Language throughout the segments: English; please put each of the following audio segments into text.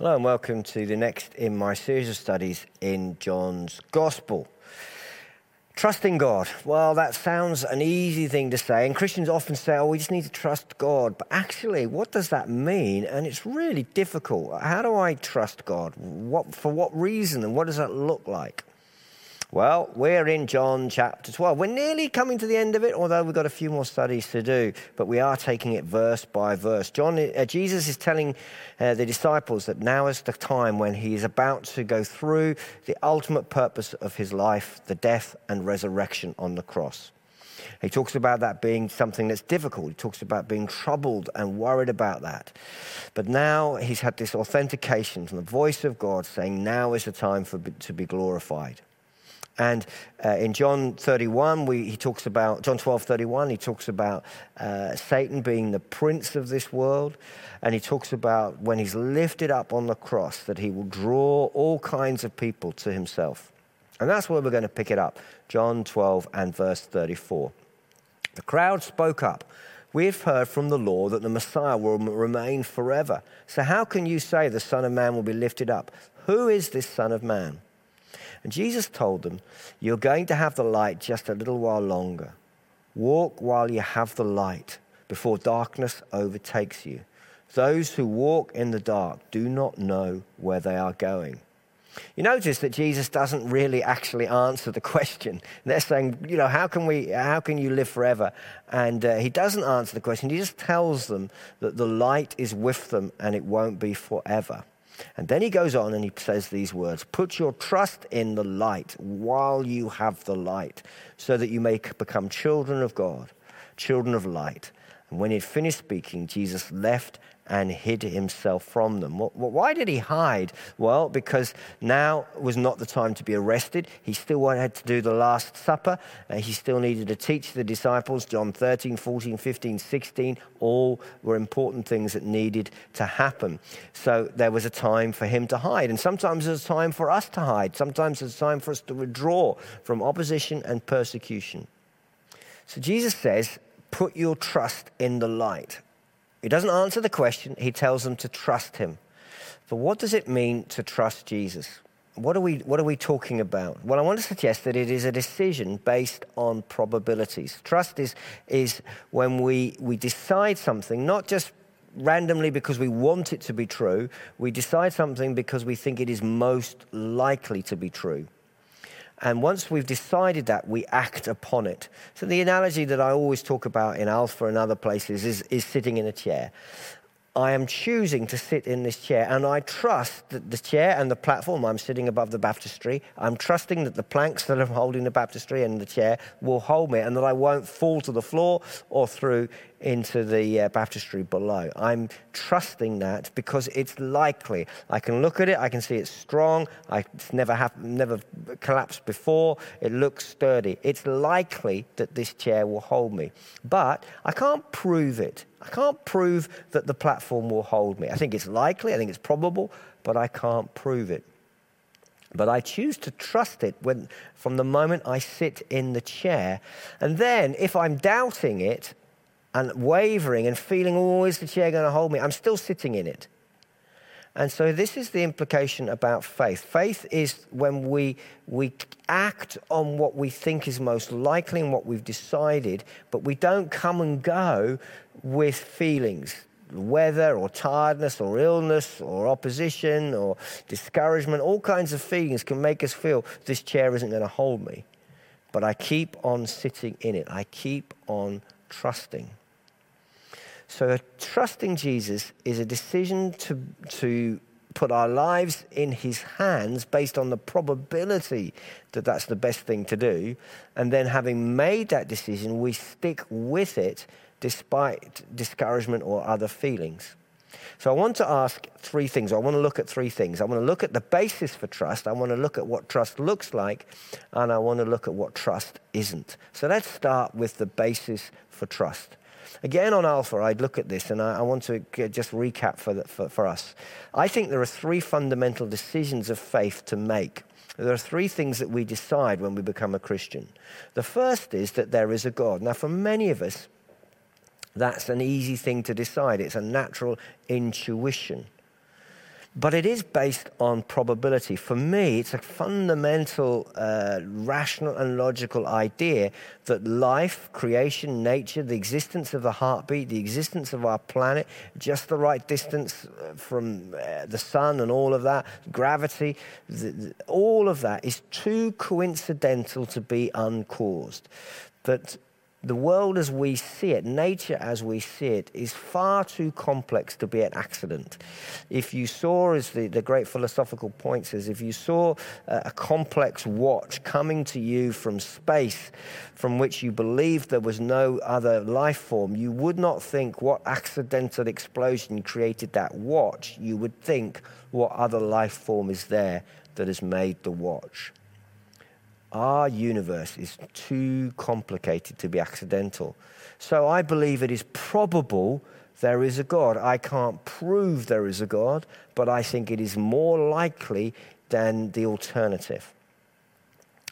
Hello and welcome to the next in my series of studies in John's Gospel. Trusting God. Well, that sounds an easy thing to say, and Christians often say, oh, we just need to trust God. But actually, what does that mean? And it's really difficult. How do I trust God? What, for what reason? And what does that look like? Well, we're in John chapter 12. We're nearly coming to the end of it, although we've got a few more studies to do, but we are taking it verse by verse. John, uh, Jesus is telling uh, the disciples that now is the time when he is about to go through the ultimate purpose of his life, the death and resurrection on the cross. He talks about that being something that's difficult. He talks about being troubled and worried about that. But now he's had this authentication from the voice of God saying, Now is the time for to be glorified. And uh, in John 31, we, he talks about, John 12, 31, he talks about uh, Satan being the prince of this world. And he talks about when he's lifted up on the cross, that he will draw all kinds of people to himself. And that's where we're going to pick it up John 12 and verse 34. The crowd spoke up. We've heard from the law that the Messiah will remain forever. So how can you say the Son of Man will be lifted up? Who is this Son of Man? And Jesus told them, You're going to have the light just a little while longer. Walk while you have the light before darkness overtakes you. Those who walk in the dark do not know where they are going. You notice that Jesus doesn't really actually answer the question. They're saying, you know, how can we, how can you live forever? And uh, he doesn't answer the question. He just tells them that the light is with them and it won't be forever. And then he goes on and he says these words Put your trust in the light while you have the light, so that you may become children of God, children of light. And when he had finished speaking, Jesus left and hid himself from them. Why did he hide? Well, because now was not the time to be arrested. He still had to do the Last Supper. Uh, he still needed to teach the disciples. John 13, 14, 15, 16, all were important things that needed to happen. So there was a time for him to hide. And sometimes there's a time for us to hide. Sometimes there's a time for us to withdraw from opposition and persecution. So Jesus says, put your trust in the light. He doesn't answer the question, he tells them to trust him. But what does it mean to trust Jesus? What are, we, what are we talking about? Well, I want to suggest that it is a decision based on probabilities. Trust is, is when we, we decide something, not just randomly because we want it to be true, we decide something because we think it is most likely to be true. And once we've decided that, we act upon it. So the analogy that I always talk about in Alpha and other places is, is sitting in a chair. I am choosing to sit in this chair, and I trust that the chair and the platform, I'm sitting above the baptistry, I'm trusting that the planks that are holding the baptistry and the chair will hold me, and that I won't fall to the floor or through into the uh, baptistry below. I'm trusting that because it's likely. I can look at it, I can see it's strong, I, it's never, happened, never collapsed before, it looks sturdy. It's likely that this chair will hold me. But I can't prove it. I can't prove that the platform will hold me. I think it's likely, I think it's probable, but I can't prove it. But I choose to trust it when, from the moment I sit in the chair. And then, if I'm doubting it, and wavering and feeling, oh, is the chair going to hold me? I'm still sitting in it. And so this is the implication about faith. Faith is when we, we act on what we think is most likely and what we've decided, but we don't come and go with feelings. Weather or tiredness or illness or opposition or discouragement, all kinds of feelings can make us feel this chair isn't going to hold me. But I keep on sitting in it, I keep on trusting. So, trusting Jesus is a decision to, to put our lives in his hands based on the probability that that's the best thing to do. And then, having made that decision, we stick with it despite discouragement or other feelings. So, I want to ask three things. I want to look at three things. I want to look at the basis for trust. I want to look at what trust looks like. And I want to look at what trust isn't. So, let's start with the basis for trust. Again, on Alpha, I'd look at this and I, I want to just recap for, the, for, for us. I think there are three fundamental decisions of faith to make. There are three things that we decide when we become a Christian. The first is that there is a God. Now, for many of us, that's an easy thing to decide, it's a natural intuition. But it is based on probability. For me, it's a fundamental, uh, rational, and logical idea that life, creation, nature, the existence of the heartbeat, the existence of our planet, just the right distance uh, from uh, the sun and all of that, gravity, the, the, all of that is too coincidental to be uncaused. That the world as we see it, nature as we see it, is far too complex to be an accident. If you saw, as the, the great philosophical point says, if you saw a, a complex watch coming to you from space from which you believed there was no other life form, you would not think what accidental explosion created that watch. You would think what other life form is there that has made the watch. Our universe is too complicated to be accidental. So I believe it is probable there is a God. I can't prove there is a God, but I think it is more likely than the alternative.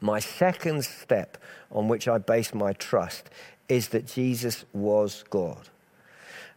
My second step on which I base my trust is that Jesus was God.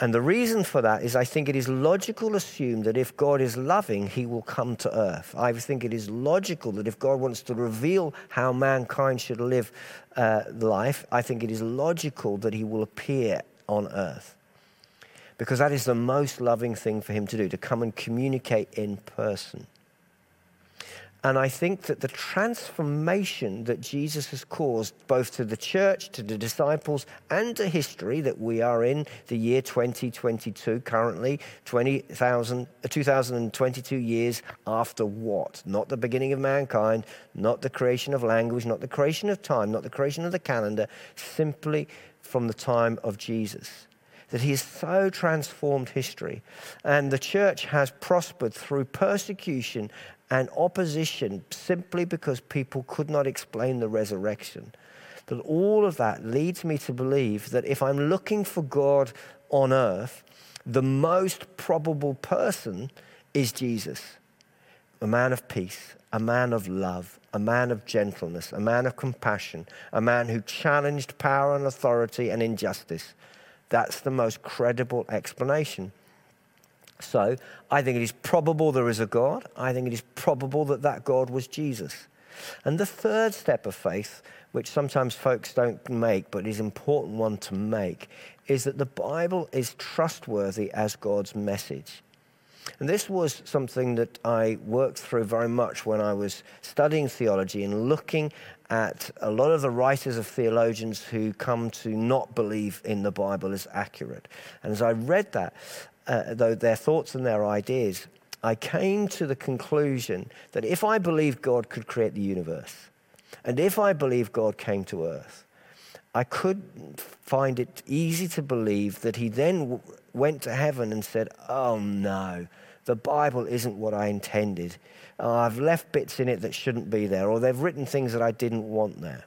And the reason for that is I think it is logical to assume that if God is loving, he will come to earth. I think it is logical that if God wants to reveal how mankind should live uh, life, I think it is logical that he will appear on earth. Because that is the most loving thing for him to do, to come and communicate in person. And I think that the transformation that Jesus has caused, both to the church, to the disciples, and to history that we are in the year 2022, currently 20,000, uh, 2022 years after what? Not the beginning of mankind, not the creation of language, not the creation of time, not the creation of the calendar, simply from the time of Jesus that he has so transformed history. And the church has prospered through persecution and opposition simply because people could not explain the resurrection. That all of that leads me to believe that if I'm looking for God on earth, the most probable person is Jesus, a man of peace, a man of love, a man of gentleness, a man of compassion, a man who challenged power and authority and injustice. That's the most credible explanation. So I think it is probable there is a God. I think it is probable that that God was Jesus. And the third step of faith, which sometimes folks don't make, but is an important one to make, is that the Bible is trustworthy as God's message. And this was something that I worked through very much when I was studying theology and looking at a lot of the writers of theologians who come to not believe in the Bible as accurate. And as I read that, uh, their thoughts and their ideas, I came to the conclusion that if I believed God could create the universe, and if I believed God came to earth, I could find it easy to believe that he then w- went to heaven and said, Oh no, the Bible isn't what I intended. Uh, I've left bits in it that shouldn't be there, or they've written things that I didn't want there.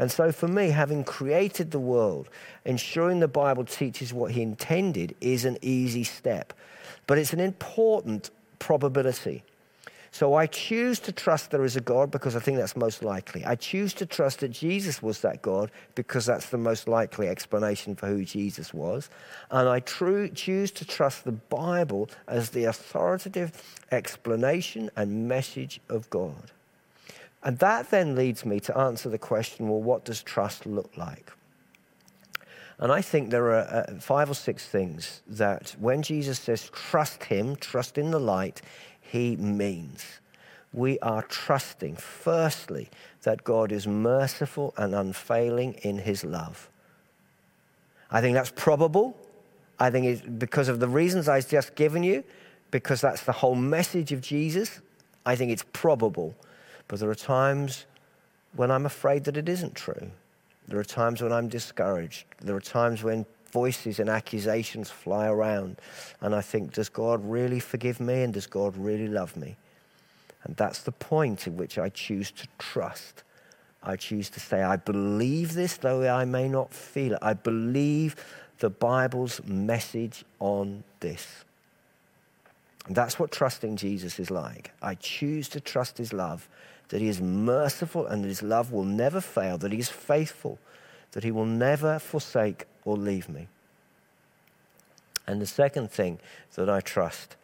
And so, for me, having created the world, ensuring the Bible teaches what he intended is an easy step. But it's an important probability. So I choose to trust there is a God because I think that's most likely. I choose to trust that Jesus was that God because that's the most likely explanation for who Jesus was. And I true, choose to trust the Bible as the authoritative explanation and message of God. And that then leads me to answer the question well, what does trust look like? And I think there are uh, five or six things that when Jesus says trust him, trust in the light, he means. We are trusting, firstly, that God is merciful and unfailing in his love. I think that's probable. I think it's because of the reasons I've just given you, because that's the whole message of Jesus. I think it's probable but there are times when I'm afraid that it isn't true. There are times when I'm discouraged. There are times when voices and accusations fly around. And I think, does God really forgive me? And does God really love me? And that's the point in which I choose to trust. I choose to say, I believe this, though I may not feel it. I believe the Bible's message on this. And that's what trusting Jesus is like. I choose to trust his love that he is merciful and that his love will never fail, that he is faithful, that he will never forsake or leave me. And the second thing that I trust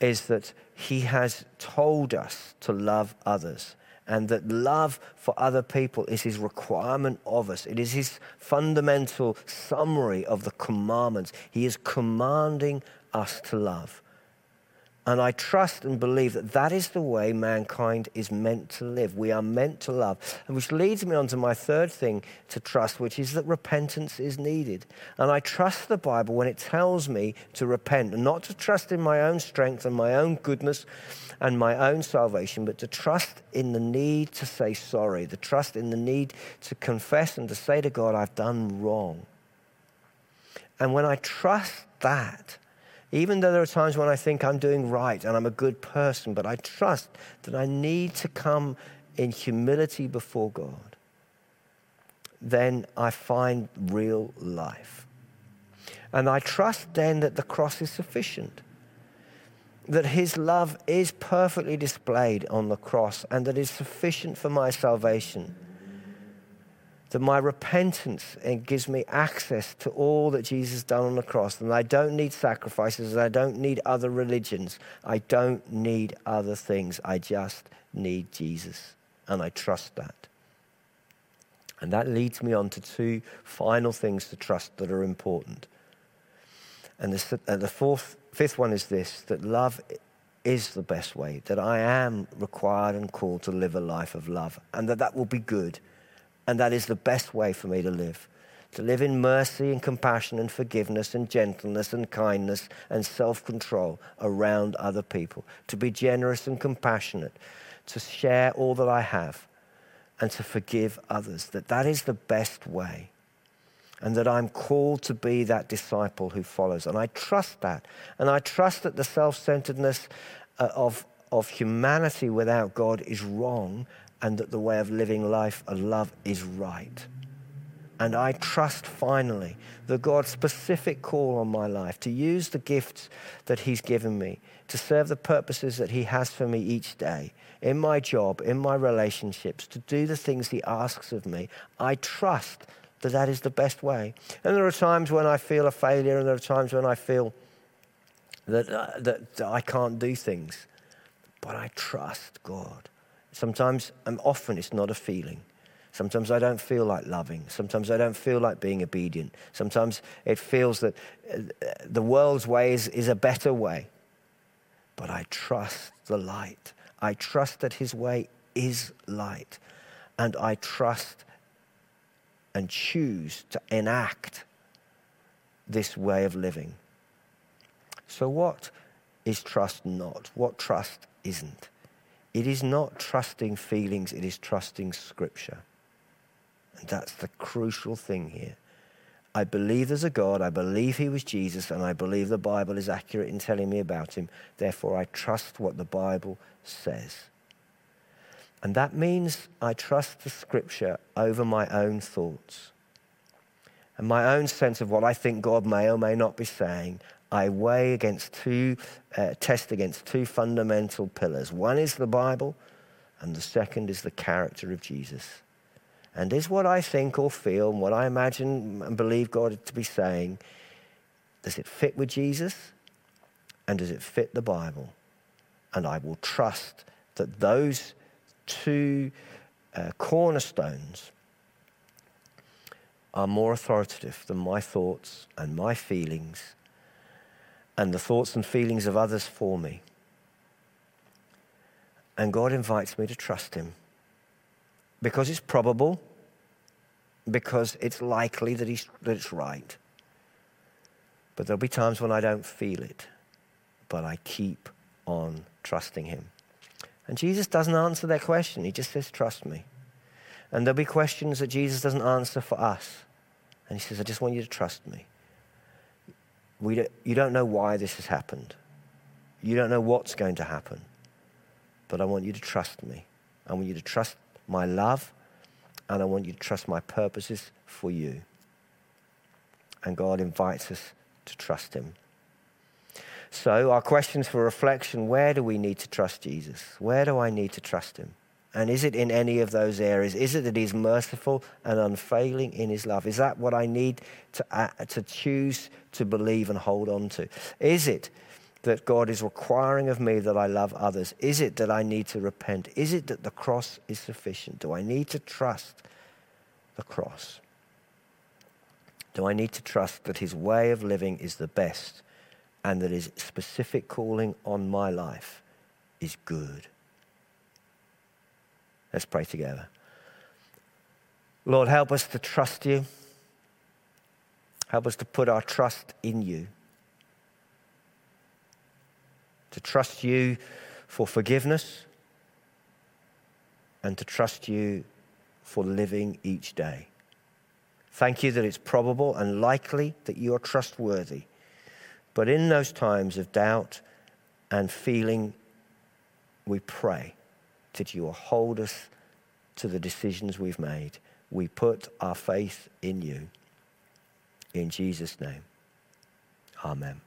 is that He has told us to love others and that love for other people is his requirement of us. It is his fundamental summary of the commandments. He is commanding us to love. And I trust and believe that that is the way mankind is meant to live. We are meant to love. And which leads me on to my third thing to trust, which is that repentance is needed. And I trust the Bible when it tells me to repent, and not to trust in my own strength and my own goodness and my own salvation, but to trust in the need to say sorry, the trust in the need to confess and to say to God, I've done wrong. And when I trust that, even though there are times when I think I'm doing right and I'm a good person, but I trust that I need to come in humility before God, then I find real life. And I trust then that the cross is sufficient, that His love is perfectly displayed on the cross and that is sufficient for my salvation that my repentance gives me access to all that Jesus done on the cross. And I don't need sacrifices, and I don't need other religions, I don't need other things. I just need Jesus. And I trust that. And that leads me on to two final things to trust that are important. And the, uh, the fourth, fifth one is this that love is the best way, that I am required and called to live a life of love, and that that will be good and that is the best way for me to live. To live in mercy and compassion and forgiveness and gentleness and kindness and self control around other people. To be generous and compassionate. To share all that I have and to forgive others. That that is the best way. And that I'm called to be that disciple who follows. And I trust that. And I trust that the self centeredness uh, of, of humanity without God is wrong and that the way of living life of love is right. And I trust finally the God's specific call on my life to use the gifts that He's given me to serve the purposes that He has for me each day, in my job, in my relationships, to do the things He asks of me. I trust that that is the best way. And there are times when I feel a failure, and there are times when I feel that, uh, that, that I can't do things. But I trust God. Sometimes, and often, it's not a feeling. Sometimes I don't feel like loving. Sometimes I don't feel like being obedient. Sometimes it feels that uh, the world's way is, is a better way. But I trust the light. I trust that His way is light. And I trust and choose to enact this way of living. So, what is trust not? What trust isn't? It is not trusting feelings, it is trusting Scripture. And that's the crucial thing here. I believe there's a God, I believe he was Jesus, and I believe the Bible is accurate in telling me about him. Therefore, I trust what the Bible says. And that means I trust the Scripture over my own thoughts and my own sense of what I think God may or may not be saying. I weigh against two, uh, test against two fundamental pillars. One is the Bible, and the second is the character of Jesus. And is what I think or feel and what I imagine and believe God to be saying, does it fit with Jesus? And does it fit the Bible? And I will trust that those two uh, cornerstones are more authoritative than my thoughts and my feelings and the thoughts and feelings of others for me. And God invites me to trust Him because it's probable, because it's likely that, he's, that it's right. But there'll be times when I don't feel it, but I keep on trusting Him. And Jesus doesn't answer that question, He just says, Trust me. And there'll be questions that Jesus doesn't answer for us. And He says, I just want you to trust me. We don't, you don't know why this has happened. You don't know what's going to happen. But I want you to trust me. I want you to trust my love, and I want you to trust my purposes for you. And God invites us to trust Him. So, our questions for reflection where do we need to trust Jesus? Where do I need to trust Him? And is it in any of those areas? Is it that He's merciful and unfailing in His love? Is that what I need to, uh, to choose to believe and hold on to? Is it that God is requiring of me that I love others? Is it that I need to repent? Is it that the cross is sufficient? Do I need to trust the cross? Do I need to trust that his way of living is the best and that his specific calling on my life is good? Let's pray together. Lord, help us to trust you. Help us to put our trust in you. To trust you for forgiveness and to trust you for living each day. Thank you that it's probable and likely that you are trustworthy. But in those times of doubt and feeling, we pray that you will hold us to the decisions we've made. We put our faith in you. In Jesus' name, amen.